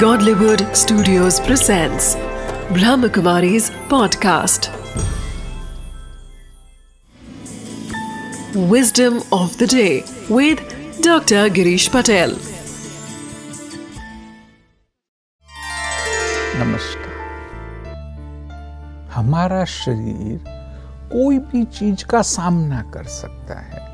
Godlywood Studios presents Brahmakumari's podcast. Wisdom of the day with Dr. Girish Patel. नमस्कार हमारा शरीर कोई भी चीज़ का सामना कर सकता है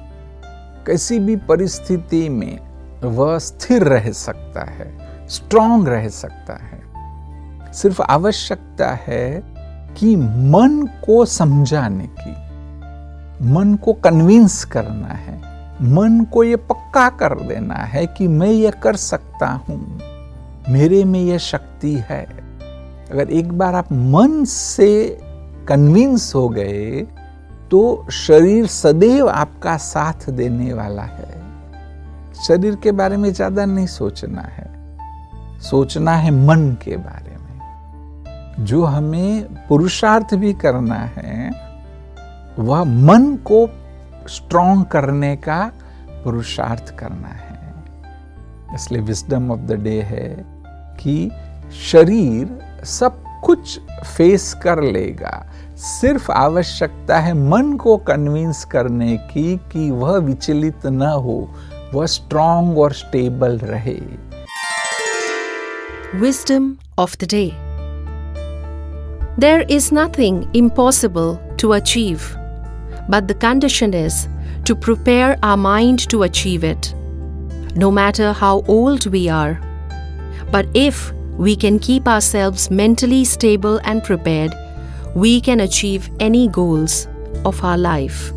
किसी भी परिस्थिति में वह स्थिर रह सकता है स्ट्रांग रह सकता है। सिर्फ़ आवश्यकता है कि मन को समझाने की। मन को कन्विंस करना है। मन को ये पक्का कर देना है कि मैं ये कर सकता हूँ। मेरे में ये शक्ति है। अगर एक बार आप मन से कन्विंस हो गए तो शरीर सदैव आपका साथ देने वाला है। शरीर के बारे में ज़्यादा नहीं सोचना है। सोचना है मन के बारे में। जो हमें पुरुषार्थ भी करना है, वह मन को स्ट्रॉन्ग करने का पुरुषार्थ करना है। इसलिए विस्डम ऑफ़ द डे है कि शरीर सब कुछ फेस कर लेगा। सिर्फ़ आवश्यकता है मन को कन्विंस करने की कि वह विचलित न हो, वह स्ट्रांग और स्टेबल रहे। Wisdom of the day There is nothing impossible to achieve, but the condition is to prepare our mind to achieve it, no matter how old we are. But if we can keep ourselves mentally stable and prepared, we can achieve any goals of our life.